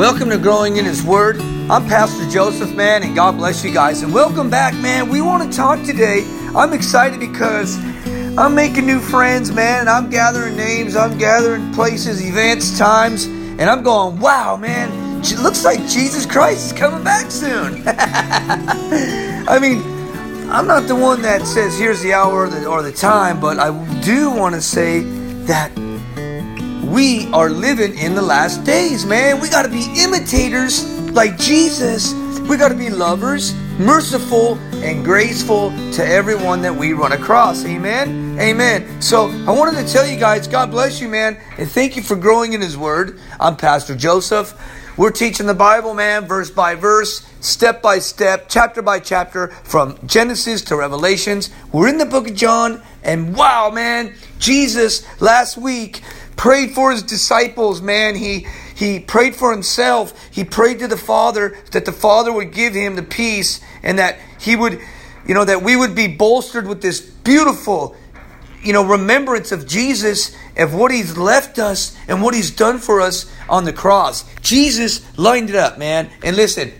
Welcome to Growing in His Word. I'm Pastor Joseph, man, and God bless you guys. And welcome back, man. We want to talk today. I'm excited because I'm making new friends, man, and I'm gathering names, I'm gathering places, events, times, and I'm going, wow, man, it looks like Jesus Christ is coming back soon. I mean, I'm not the one that says here's the hour or the, or the time, but I do want to say that we are living in the last days, man. We got to be imitators like Jesus. We got to be lovers, merciful, and graceful to everyone that we run across. Amen. Amen. So I wanted to tell you guys, God bless you, man, and thank you for growing in His Word. I'm Pastor Joseph. We're teaching the Bible, man, verse by verse, step by step, chapter by chapter, from Genesis to Revelations. We're in the book of John, and wow, man, Jesus last week prayed for his disciples, man. He he prayed for himself. He prayed to the Father that the Father would give him the peace and that he would, you know, that we would be bolstered with this beautiful, you know, remembrance of Jesus, of what he's left us and what he's done for us on the cross. Jesus lined it up, man. And listen,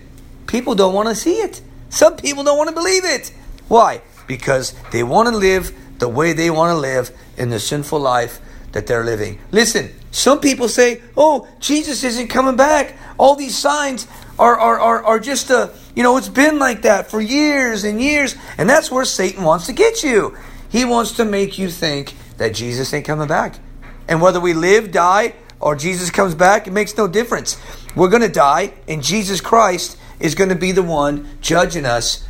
people don't want to see it. Some people don't want to believe it. Why? Because they want to live the way they want to live in the sinful life that they're living. Listen, some people say, oh, Jesus isn't coming back. All these signs are, are, are, are just a, you know, it's been like that for years and years. And that's where Satan wants to get you. He wants to make you think that Jesus ain't coming back. And whether we live, die, or Jesus comes back, it makes no difference. We're going to die, and Jesus Christ is going to be the one judging us.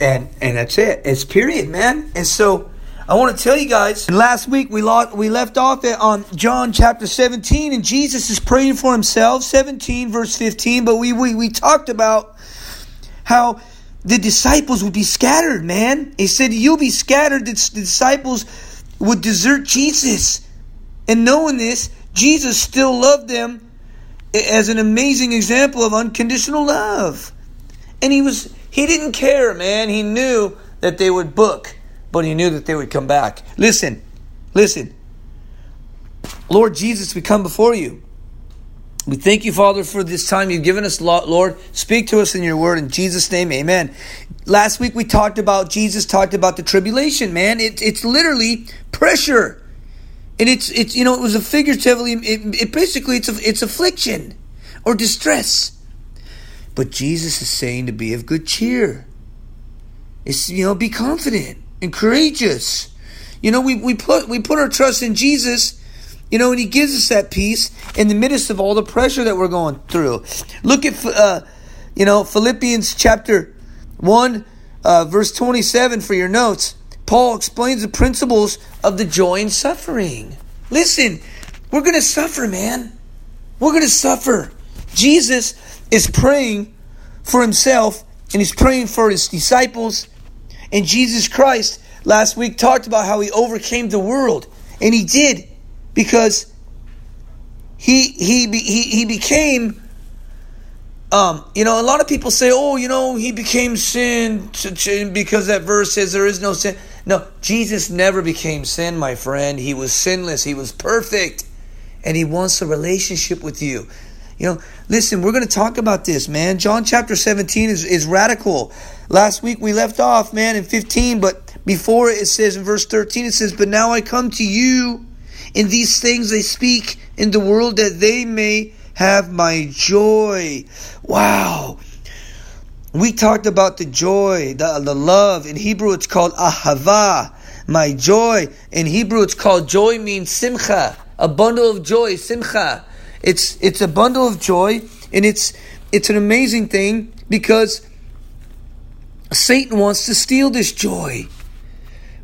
And, and that's it. It's period, man. And so, I want to tell you guys. Last week we lost, we left off on John chapter 17, and Jesus is praying for himself, 17 verse 15. But we we, we talked about how the disciples would be scattered. Man, he said you'll be scattered. The disciples would desert Jesus, and knowing this, Jesus still loved them as an amazing example of unconditional love. And he was he didn't care, man. He knew that they would book but he knew that they would come back. Listen, listen. Lord Jesus, we come before you. We thank you, Father, for this time you've given us, Lord. Speak to us in your word in Jesus' name, amen. Last week we talked about, Jesus talked about the tribulation, man. It, it's literally pressure. And it's, it's, you know, it was a figuratively, it, it basically, it's, it's affliction or distress. But Jesus is saying to be of good cheer. It's, you know, be confident and courageous. You know, we, we put we put our trust in Jesus, you know, and He gives us that peace in the midst of all the pressure that we're going through. Look at uh, you know Philippians chapter one, uh, verse twenty seven for your notes. Paul explains the principles of the joy in suffering. Listen, we're going to suffer, man. We're going to suffer. Jesus is praying for himself and he's praying for his disciples and Jesus Christ last week talked about how he overcame the world. And he did because he he he he became um, you know, a lot of people say, "Oh, you know, he became sin because that verse says there is no sin." No, Jesus never became sin, my friend. He was sinless. He was perfect, and he wants a relationship with you. You know, listen, we're going to talk about this, man. John chapter 17 is, is radical. Last week we left off, man, in 15, but before it says in verse 13, it says, But now I come to you, in these things they speak in the world that they may have my joy. Wow. We talked about the joy, the, the love. In Hebrew, it's called ahava, my joy. In Hebrew, it's called joy means simcha, a bundle of joy, simcha. It's it's a bundle of joy, and it's it's an amazing thing because Satan wants to steal this joy.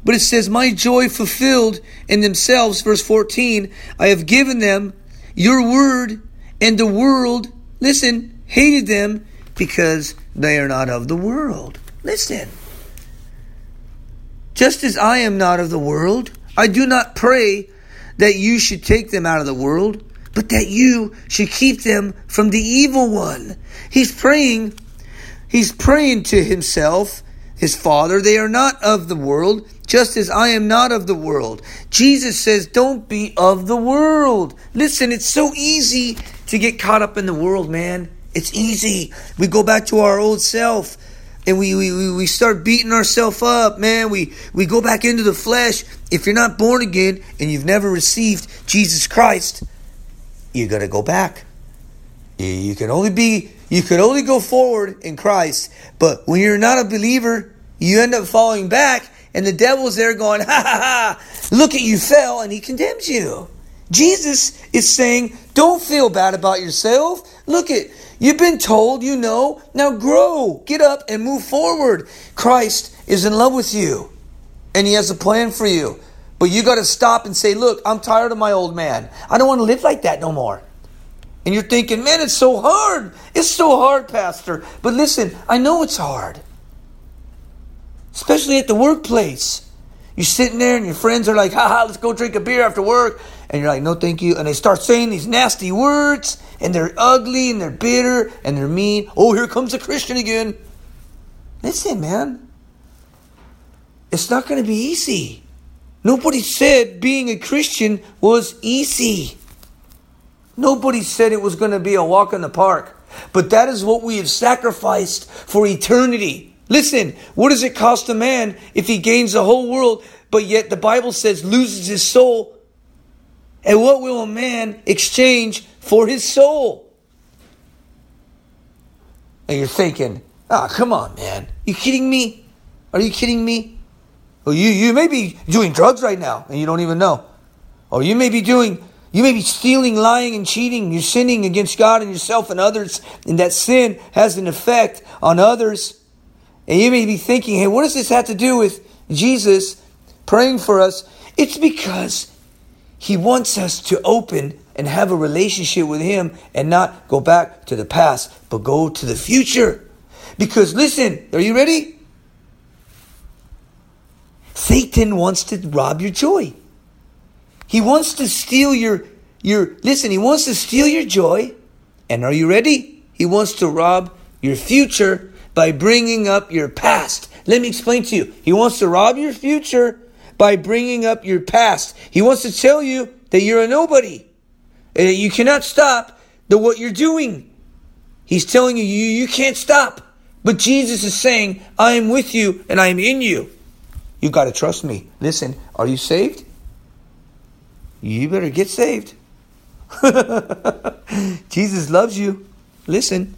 But it says, My joy fulfilled in themselves, verse 14, I have given them your word, and the world, listen, hated them because they are not of the world. Listen. Just as I am not of the world, I do not pray that you should take them out of the world, but that you should keep them from the evil one. He's praying, he's praying to himself, his father. They are not of the world, just as I am not of the world. Jesus says, don't be of the world. Listen, it's so easy to get caught up in the world, man. It's easy. We go back to our old self and we, we, we start beating ourselves up, man. We, we go back into the flesh. If you're not born again and you've never received Jesus Christ, you got to go back. You can only be, you can only go forward in Christ. But when you're not a believer, you end up falling back and the devil's there going, ha ha ha, look at you fell and he condemns you. Jesus is saying, don't feel bad about yourself. Look at, you've been told, you know, now grow, get up and move forward. Christ is in love with you and he has a plan for you. But you got to stop and say, look, I'm tired of my old man. I don't want to live like that no more. And you're thinking, man, it's so hard. It's so hard, Pastor. But listen, I know it's hard. Especially at the workplace. You're sitting there and your friends are like, haha, let's go drink a beer after work. And you're like, no, thank you. And they start saying these nasty words, and they're ugly, and they're bitter, and they're mean. Oh, here comes a Christian again. Listen, man. It's not going to be easy. Nobody said being a Christian was easy. Nobody said it was going to be a walk in the park. But that is what we have sacrificed for eternity. Listen, what does it cost a man if he gains the whole world, but yet the Bible says loses his soul? And what will a man exchange for his soul? And you're thinking, ah, oh, come on, man. You kidding me? Are you kidding me? Well, you, you may be doing drugs right now and you don't even know. Or you may be doing, you may be stealing, lying, and cheating. You're sinning against God and yourself and others, and that sin has an effect on others. And you may be thinking, hey, what does this have to do with Jesus praying for us? It's because He wants us to open and have a relationship with Him and not go back to the past, but go to the future. Because listen, are you ready? Satan wants to rob your joy. He wants to steal your your listen, he wants to steal your joy. And are you ready? He wants to rob your future by bringing up your past. Let me explain to you. He wants to rob your future by bringing up your past. He wants to tell you that you're a nobody. And that you cannot stop the what you're doing. He's telling you, you you can't stop. But Jesus is saying, I am with you and I am in you. You got to trust me. Listen, are you saved? You better get saved. Jesus loves you. Listen.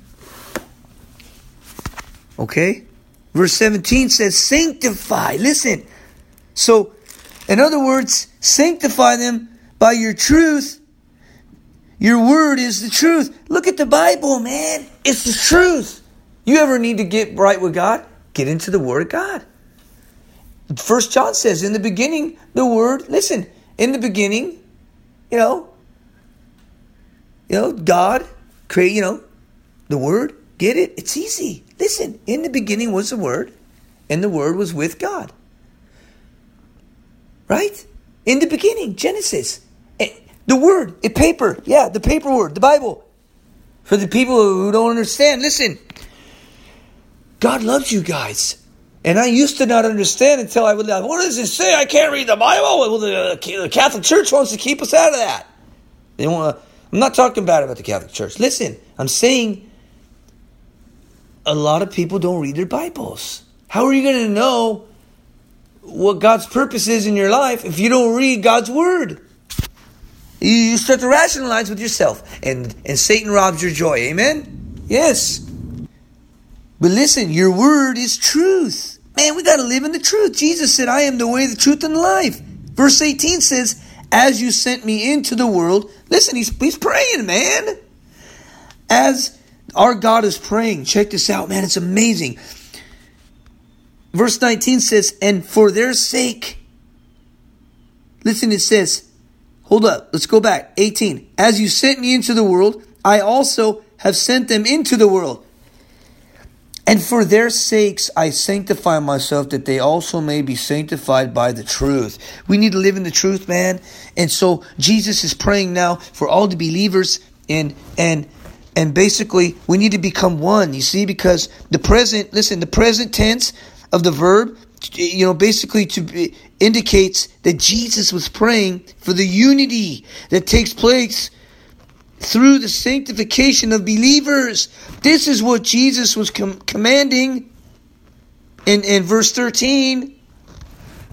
Okay? Verse 17 says, sanctify. Listen. So, in other words, sanctify them by your truth. Your word is the truth. Look at the Bible, man. It's the truth. You ever need to get right with God? Get into the Word of God. First John says, in the beginning, the Word, listen, in the beginning, you know, you know, God create, you know, the Word, get it? It's easy. Listen, in the beginning was the Word, and the Word was with God. Right? In the beginning, Genesis. Eh, the Word, a paper. Yeah, the paper word, the Bible. For the people who don't understand, listen. God loves you guys. And I used to not understand until I would, what does it say? I can't read the Bible. Well, the, the Catholic Church wants to keep us out of that. They want I'm not talking bad about the Catholic Church. Listen, I'm saying a lot of people don't read their Bibles. How are you going to know what God's purpose is in your life if you don't read God's Word? You start to rationalize with yourself, and, and Satan robs your joy. Amen? Yes. But listen, your Word is truth. Man, we got to live in the truth. Jesus said, I am the way, the truth, and the life. Verse 18 says, As you sent me into the world, listen, he's, he's praying, man. As our God is praying. Check this out, man. It's amazing. Verse 19 says, And for their sake, listen, it says, hold up, let's go back. 18. As you sent me into the world, I also have sent them into the world. And for their sakes I sanctify myself that they also may be sanctified by the truth. We need to live in the truth, man. And so Jesus is praying now for all the believers and and and basically we need to become one you see because the present listen the present tense of the verb you know basically to indicates that jesus was praying for the unity that takes place through the sanctification of believers. This is what Jesus was com- commanding in, in verse 13.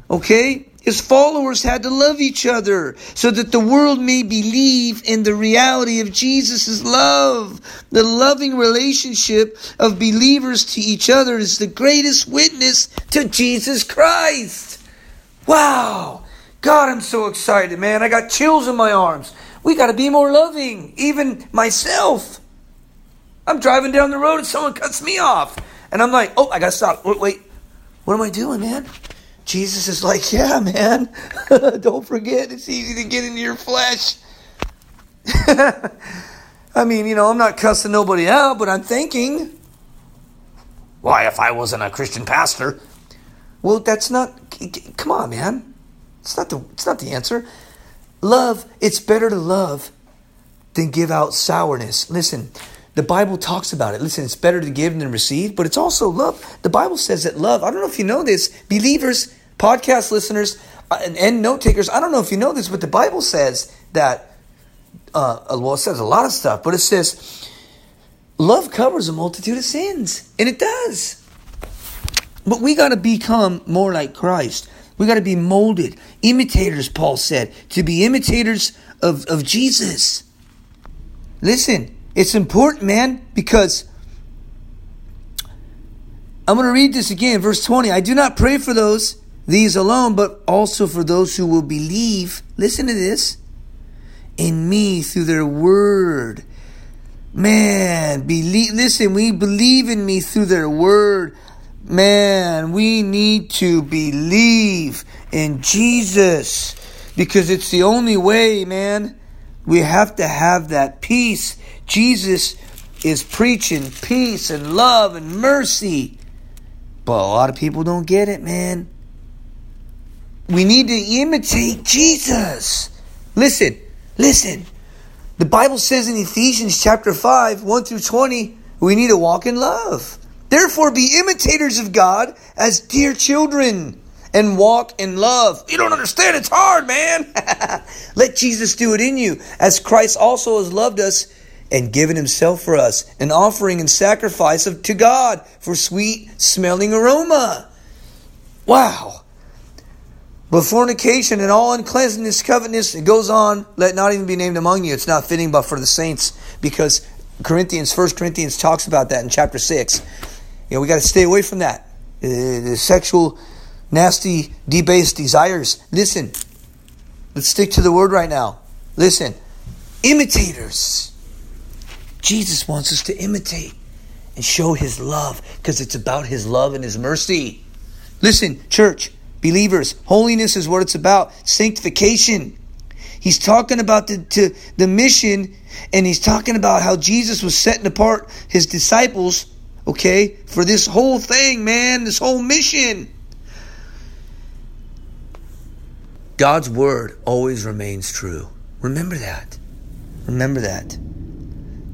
Okay? His followers had to love each other so that the world may believe in the reality of Jesus' love. The loving relationship of believers to each other is the greatest witness to Jesus Christ. Wow. God, I'm so excited, man. I got chills in my arms. We got to be more loving, even myself. I'm driving down the road and someone cuts me off. And I'm like, oh, I got to stop. Wait, wait, what am I doing, man? Jesus is like, yeah, man. Don't forget, it's easy to get into your flesh. I mean, you know, I'm not cussing nobody out, but I'm thinking, why, if I wasn't a Christian pastor? Well, that's not. Come on, man. It's not the. It's not the answer. Love. It's better to love than give out sourness. Listen, the Bible talks about it. Listen, it's better to give than receive, but it's also love. The Bible says that love. I don't know if you know this, believers, podcast listeners, uh, and, note takers. I don't know if you know this, but the Bible says that. Uh, well, it says a lot of stuff, but it says love covers a multitude of sins, and it does. But we got to become more like Christ. We got to be molded. Imitators, Paul said, to be imitators of, of Jesus. Listen, it's important, man, because I'm going to read this again, verse 20. I do not pray for those, these alone, but also for those who will believe. Listen to this in me through their word. Man, believe, listen, we believe in me through their word. Man, we need to believe in Jesus because it's the only way, man. We have to have that peace. Jesus is preaching peace and love and mercy. But a lot of people don't get it, man. We need to imitate Jesus. Listen, listen. The Bible says in Ephesians chapter 5, 1 through 20, we need to walk in love. Therefore, be imitators of God as dear children and walk in love. You don't understand, it's hard, man. Let Jesus do it in you, as Christ also has loved us and given himself for us, an offering and sacrifice of, to God for sweet smelling aroma. Wow. But fornication and all uncleanness, covetousness, it goes on, let not even be named among you. It's not fitting but for the saints, because Corinthians, First Corinthians talks about that in chapter 6. You know, we got to stay away from that. Uh, the sexual, nasty, debased desires. Listen, let's stick to the word right now. Listen, imitators. Jesus wants us to imitate and show his love because it's about his love and his mercy. Listen, church, believers, holiness is what it's about. Sanctification. He's talking about the, the mission and he's talking about how Jesus was setting apart his disciples okay, for this whole thing, man, this whole mission. God's word always remains true. Remember that. Remember that.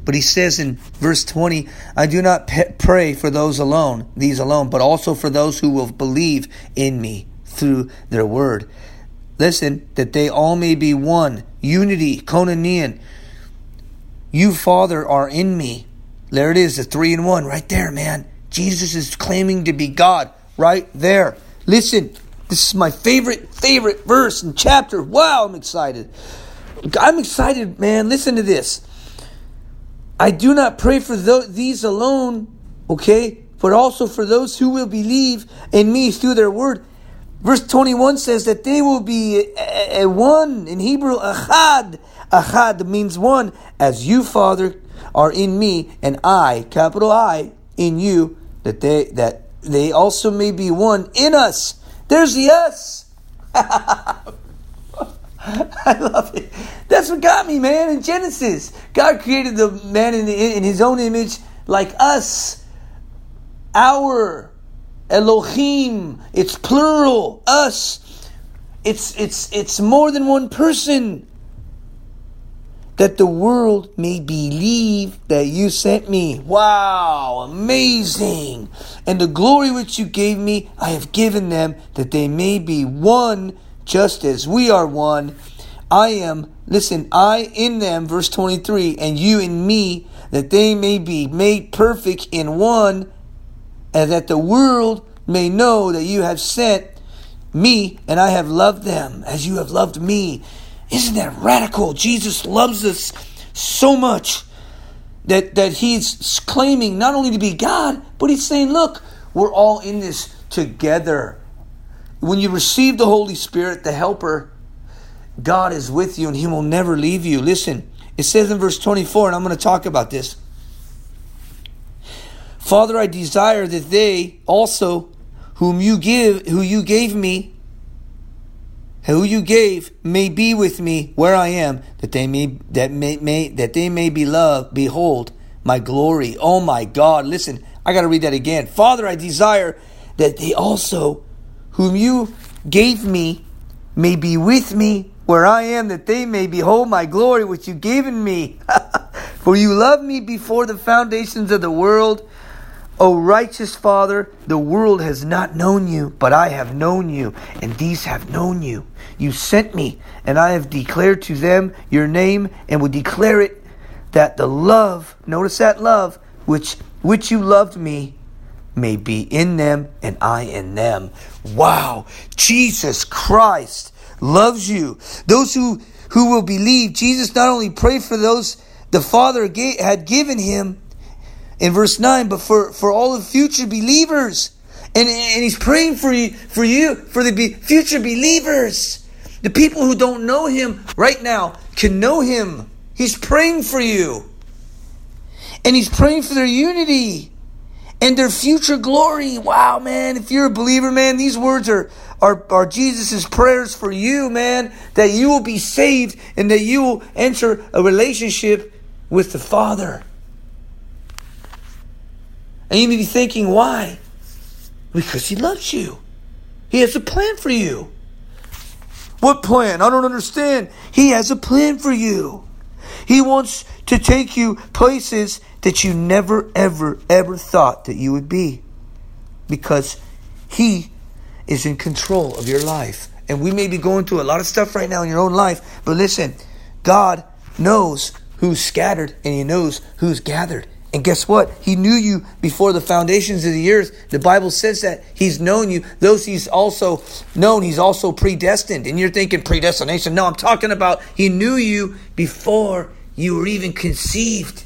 But he says in verse 20, I do not pray for those alone, these alone, but also for those who will believe in me through their word. Listen, that they all may be one. Unity, koinonia. You, Father, are in me, there it is, the three in one right there, man. Jesus is claiming to be God right there. Listen, this is my favorite, favorite verse and chapter. Wow, I'm excited. I'm excited, man. Listen to this. I do not pray for th- these alone, okay, but also for those who will believe in me through their word. Verse 21 says that they will be a, a one. In Hebrew, achad. Achad means one, as you, Father, are in me, and I, capital I, in you, that they that they also may be one in us. There's the us. I love it. That's what got me, man. In Genesis, God created the man in, the, in His own image, like us. Our Elohim. It's plural. Us. It's it's it's more than one person that the world may believe that you sent me. Wow, amazing. And the glory which you gave me, I have given them, that they may be one, just as we are one. I am, listen, I in them, verse 23, and you in me, that they may be made perfect in one, and that the world may know that you have sent me and I have loved them as you have loved me. Isn't that radical? Jesus loves us so much that, that he's claiming not only to be God, but he's saying, look, we're all in this together. When you receive the Holy Spirit, the helper, God is with you and he will never leave you. Listen, it says in verse 24, and I'm going to talk about this. Father, I desire that they also whom you give who you gave me who you gave may be with me where I am, that they may that may, may that they may be loved. Behold my glory. Oh my God! Listen, I got to read that again. Father, I desire that they also, whom you gave me, may be with me where I am, that they may behold my glory which you given me. For you loved me before the foundations of the world. O righteous Father, the world has not known you, but I have known you, and these have known you. You sent me, and I have declared to them your name, and will declare it that the love, notice that love, which which you loved me, may be in them, and I in them. Wow, Jesus Christ loves you. Those who who will believe, Jesus not only prayed for those the Father had given him in verse 9, but for, for all the future believers. And, and he's praying for you, for you, for the future believers. The people who don't know him right now can know him. He's praying for you. And he's praying for their unity and their future glory. Wow, man. If you're a believer, man, these words are, are, are Jesus' prayers for you, man, that you will be saved and that you will enter a relationship with the Father. And you may be thinking, why? Because He loves you. He has a plan for you. What plan? I don't understand. He has a plan for you. He wants to take you places that you never, ever, ever thought that you would be. Because He is in control of your life. And we may be going through a lot of stuff right now in your own life, but listen, God knows who's scattered and He knows who's gathered. And guess what? He knew you before the foundations of the earth. The Bible says that He's known you. Those He's also known, He's also predestined. And you're thinking predestination. No, I'm talking about He knew you before you were even conceived.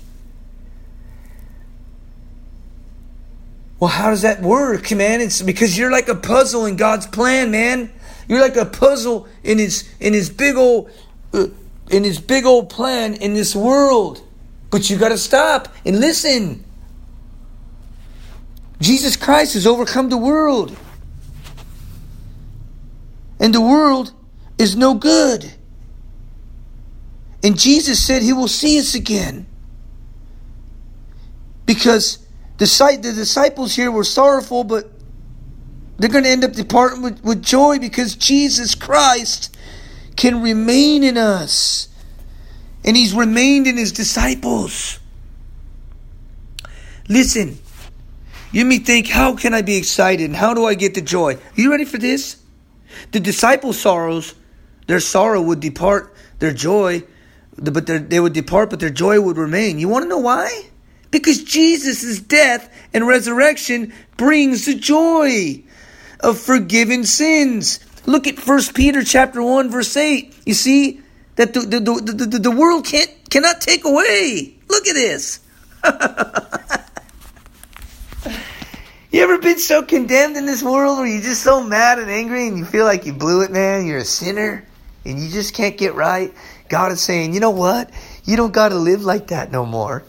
Well, how does that work, man? It's because you're like a puzzle in God's plan, man. You're like a puzzle in His in His big old uh, in His big old plan in this world. But you got to stop and listen. Jesus Christ has overcome the world. And the world is no good. And Jesus said he will see us again. Because the, the disciples here were sorrowful, but they're going to end up departing with, with joy because Jesus Christ can remain in us and he's remained in his disciples. Listen, you may think, how can I be excited and how do I get the joy? Are you ready for this? The disciples' sorrows, their sorrow would depart, their joy, but they would depart, but their joy would remain. You want to know why? Because Jesus' death and resurrection brings the joy of forgiven sins. Look at 1 Peter chapter 1 verse 8. You see, that the, the, the, the, the world can't cannot take away. Look at this. you ever been so condemned in this world where you're just so mad and angry and you feel like you blew it, man? You're a sinner and you just can't get right. God is saying, you know what? You don't got to live like that no more.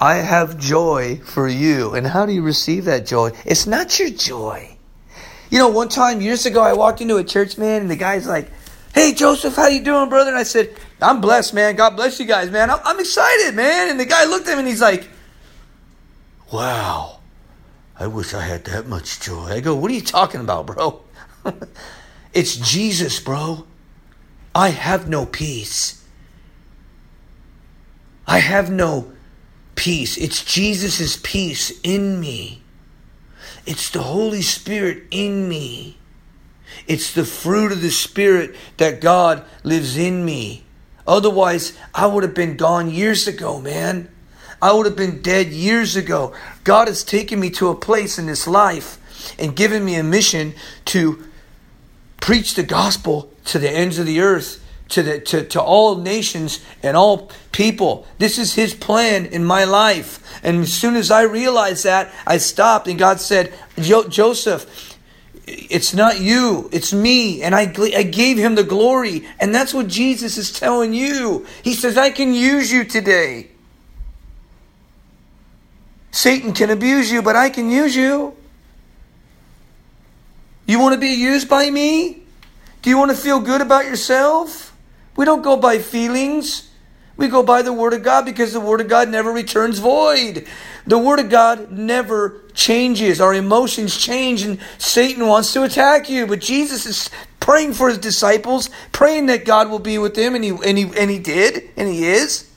I have joy for you. And how do you receive that joy? It's not your joy. You know, one time years ago, I walked into a church, man, and the guy's like, Hey, Joseph, how you doing, brother? And I said, I'm blessed, man. God bless you guys, man. I'm, excited, man. And the guy looked at him and he's like, Wow, I wish I had that much joy. I go, What are you talking about, bro? it's Jesus, bro. I have no peace. I have no peace. It's Jesus' peace in me. It's the Holy Spirit in me. It's the fruit of the Spirit that God lives in me. Otherwise, I would have been gone years ago, man. I would have been dead years ago. God has taken me to a place in this life and given me a mission to preach the gospel to the ends of the earth, to the to, to all nations and all people. This is his plan in my life. And as soon as I realized that, I stopped and God said, jo- Joseph, it's not you, it's me. And I, I gave him the glory. And that's what Jesus is telling you. He says, I can use you today. Satan can abuse you, but I can use you. You want to be used by me? Do you want to feel good about yourself? We don't go by feelings. We go by the Word of God because the Word of God never returns void. The Word of God never changes. Our emotions change, and Satan wants to attack you. But Jesus is praying for his disciples, praying that God will be with them, and he, and he, and he did, and he is.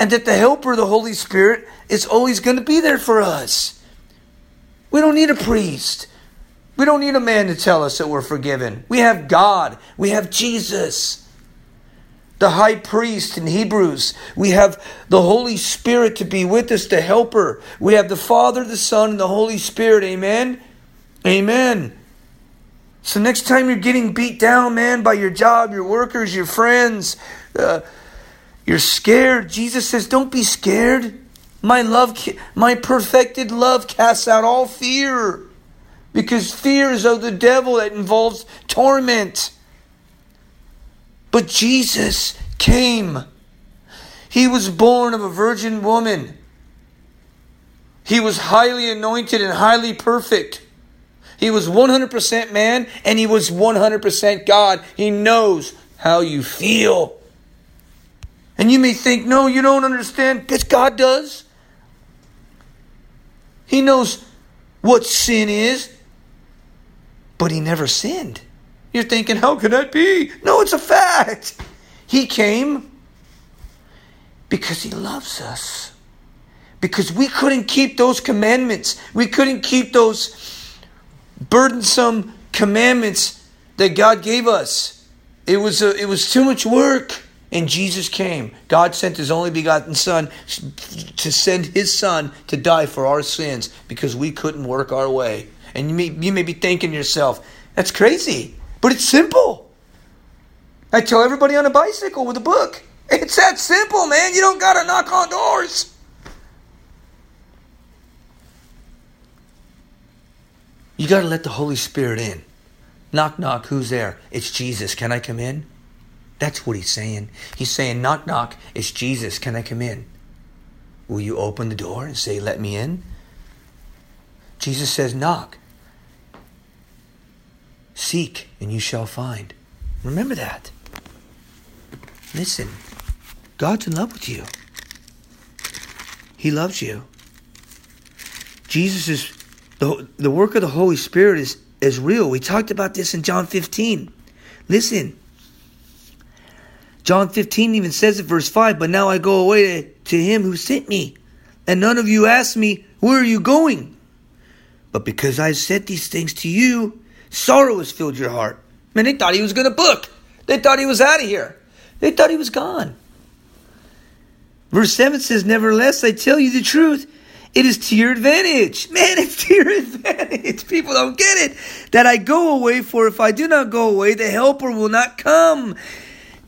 And that the Helper, the Holy Spirit, is always going to be there for us. We don't need a priest. We don't need a man to tell us that we're forgiven. We have God. We have Jesus, the high priest in Hebrews. We have the Holy Spirit to be with us, the helper. We have the Father, the Son, and the Holy Spirit. Amen. Amen. So next time you're getting beat down, man, by your job, your workers, your friends, uh, you're scared. Jesus says, "Don't be scared. My love, my perfected love, casts out all fear." because fear is of the devil that involves torment. But Jesus came. He was born of a virgin woman. He was highly anointed and highly perfect. He was 100% man and he was 100% God. He knows how you feel. And you may think, no, you don't understand. Because God does. He knows what sin is but he never sinned. You're thinking, how could that be? No, it's a fact. He came because he loves us. Because we couldn't keep those commandments. We couldn't keep those burdensome commandments that God gave us. It was a, it was too much work. And Jesus came. God sent his only begotten Son to send his Son to die for our sins because we couldn't work our way. And you may, you may be thinking to yourself, that's crazy, but it's simple. I tell everybody on a bicycle with a book, it's that simple, man. You don't got to knock on doors. You got to let the Holy Spirit in. Knock, knock, who's there? It's Jesus. Can I come in? That's what he's saying. He's saying, knock, knock, it's Jesus. Can I come in? Will you open the door and say, let me in? Jesus says, knock. Seek and you shall find. Remember that. Listen, God's in love with you. He loves you. Jesus is the, the work of the Holy Spirit is, is real. We talked about this in John 15. Listen. John 15 even says it, verse 5, but now I go away to, to him who sent me. And none of you ask me, Where are you going? But because I said these things to you, Sorrow has filled your heart. Man, they thought he was going to book. They thought he was out of here. They thought he was gone. Verse 7 says, Nevertheless, I tell you the truth. It is to your advantage. Man, it's to your advantage. People don't get it. That I go away, for if I do not go away, the helper will not come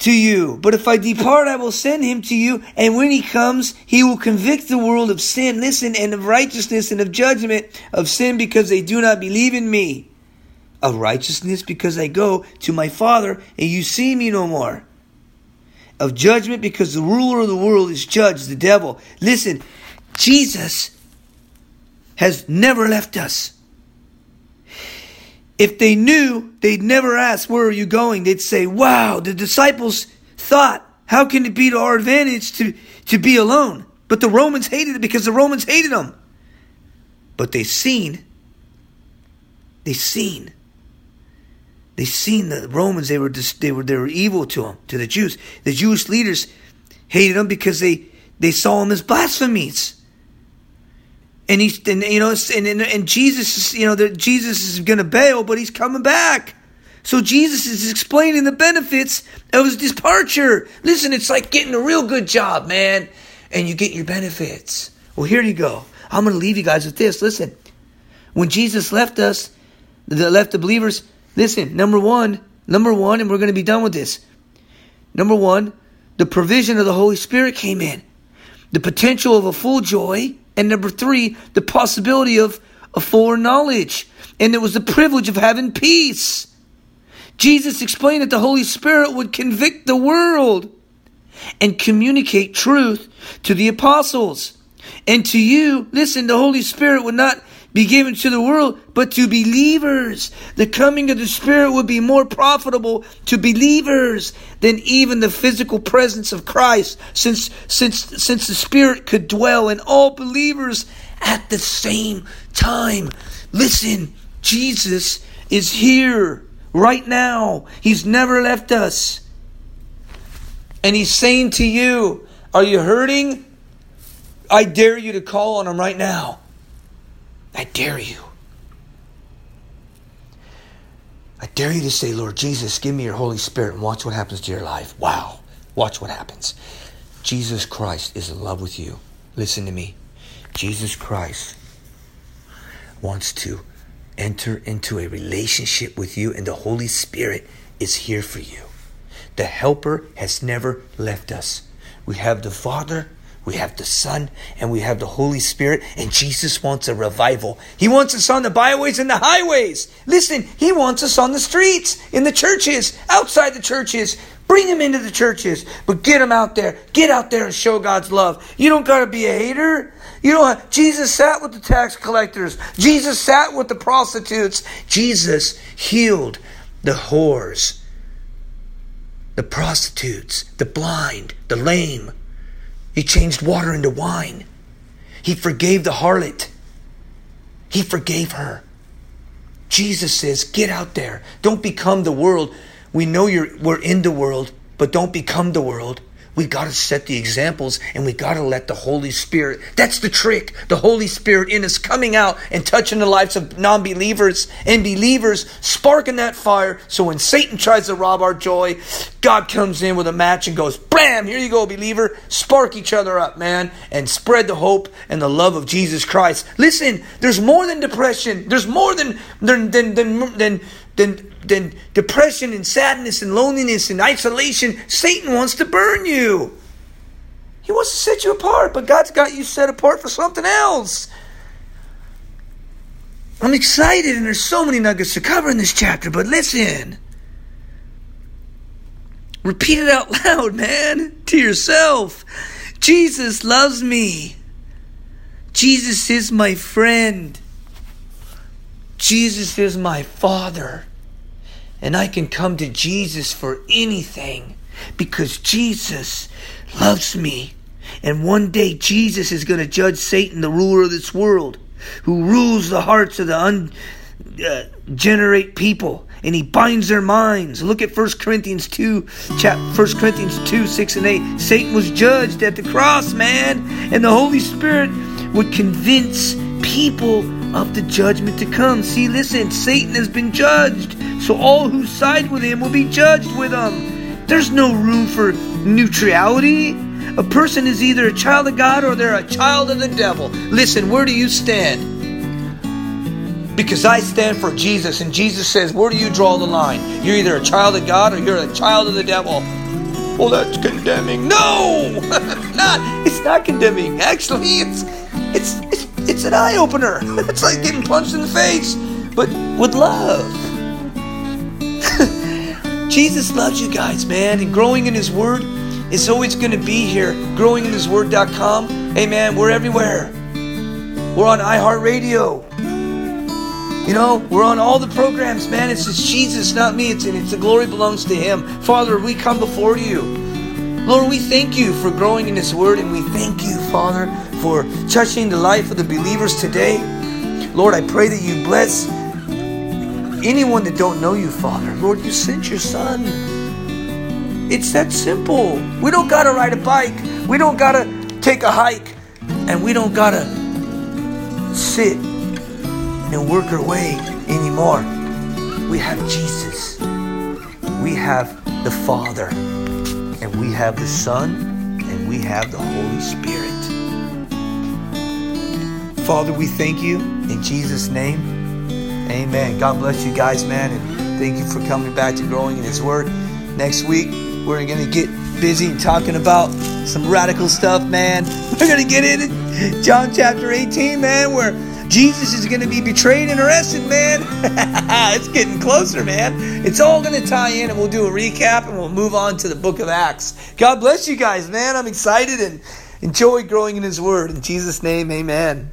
to you. But if I depart, I will send him to you. And when he comes, he will convict the world of sin, listen, and of righteousness and of judgment, of sin because they do not believe in me of righteousness because I go to my Father and you see me no more. Of judgment because the ruler of the world is judged, the devil. Listen, Jesus has never left us. If they knew, they'd never ask, Where are you going? They'd say, Wow, the disciples thought, How can it be to our advantage to, to be alone? But the Romans hated it because the Romans hated them. But they seen, they seen they seen the Romans. They were they were they were evil to them, to the Jews. The Jewish leaders hated them because they they saw them as blasphemies. And he's, and, you know, and, and, and Jesus, you know, Jesus is going to bail, but he's coming back. So Jesus is explaining the benefits of his departure. Listen, it's like getting a real good job, man, and you get your benefits. Well, here you go. I'm going to leave you guys with this. Listen, when Jesus left us, the left the believers, listen, number one, number one, and we're going to be done with this. Number one, the provision of the Holy Spirit came in, the potential of a full joy, and number three, the possibility of a full knowledge. And it was the privilege of having peace. Jesus explained that the Holy Spirit would convict the world and communicate truth to the apostles. And to you, listen, the Holy Spirit would not be given to the world, but to believers. The coming of the Spirit would be more profitable to believers than even the physical presence of Christ, since, since, since the Spirit could dwell in all believers at the same time. Listen, Jesus is here right now. He's never left us. And He's saying to you, Are you hurting? I dare you to call on Him right now. I dare you. I dare you to say, Lord Jesus, give me your Holy Spirit and watch what happens to your life. Wow. Watch what happens. Jesus Christ is in love with you. Listen to me. Jesus Christ wants to enter into a relationship with you, and the Holy Spirit is here for you. The Helper has never left us. We have the Father, we have the Son, and we have the Holy Spirit, and Jesus wants a revival. He wants us on the byways and the highways. Listen, He wants us on the streets, in the churches, outside the churches. Bring him into the churches, but get him out there. Get out there and show God's love. You don't got to be a hater. You know, what? Jesus sat with the tax collectors. Jesus sat with the prostitutes. Jesus healed the whores, the prostitutes, the blind, the lame. He changed water into wine. He forgave the harlot. He forgave her. Jesus says, get out there. Don't become the world. We know you're, we're in the world, but don't become the world. We got to set the examples and we got to let the Holy Spirit. That's the trick. The Holy Spirit in us coming out and touching the lives of non believers and believers, sparking that fire. So when Satan tries to rob our joy, God comes in with a match and goes, bam, here you go, believer. Spark each other up, man, and spread the hope and the love of Jesus Christ. Listen, there's more than depression. There's more than, than, than, than, than, than than depression and sadness and loneliness and isolation, Satan wants to burn you. He wants to set you apart, but God's got you set apart for something else. I'm excited, and there's so many nuggets to cover in this chapter, but listen. Repeat it out loud, man, to yourself. Jesus loves me. Jesus is my friend. Jesus is my father. And I can come to Jesus for anything because Jesus loves me. And one day Jesus is going to judge Satan, the ruler of this world, who rules the hearts of the ungenerate uh, people. And he binds their minds. Look at 1 Corinthians 2, chap 1 Corinthians 2, 6 and 8. Satan was judged at the cross, man. And the Holy Spirit would convince people of the judgment to come. See, listen, Satan has been judged. So all who side with him will be judged with him. There's no room for neutrality. A person is either a child of God or they're a child of the devil. Listen, where do you stand? Because I stand for Jesus, and Jesus says, Where do you draw the line? You're either a child of God or you're a child of the devil. Well, that's condemning. No, not. It's not condemning. Actually, it's it's it's it's an eye opener. It's like getting punched in the face, but with love. Jesus loves you guys, man, and growing in His Word is always going to be here. GrowinginHisWord.com. Hey, man, we're everywhere. We're on iHeartRadio. You know, we're on all the programs, man. It's just Jesus, not me. It's it's the glory belongs to Him. Father, we come before you. Lord, we thank you for growing in His Word, and we thank you, Father, for touching the life of the believers today. Lord, I pray that you bless anyone that don't know you, Father, Lord, you sent your son. It's that simple. We don't got to ride a bike. We don't got to take a hike. And we don't got to sit and work our way anymore. We have Jesus. We have the Father. And we have the Son. And we have the Holy Spirit. Father, we thank you in Jesus' name. Amen. God bless you guys, man. And thank you for coming back to growing in His Word. Next week, we're going to get busy talking about some radical stuff, man. We're going to get into John chapter 18, man, where Jesus is going to be betrayed and arrested, man. it's getting closer, man. It's all going to tie in, and we'll do a recap and we'll move on to the book of Acts. God bless you guys, man. I'm excited and enjoy growing in His Word. In Jesus' name, amen.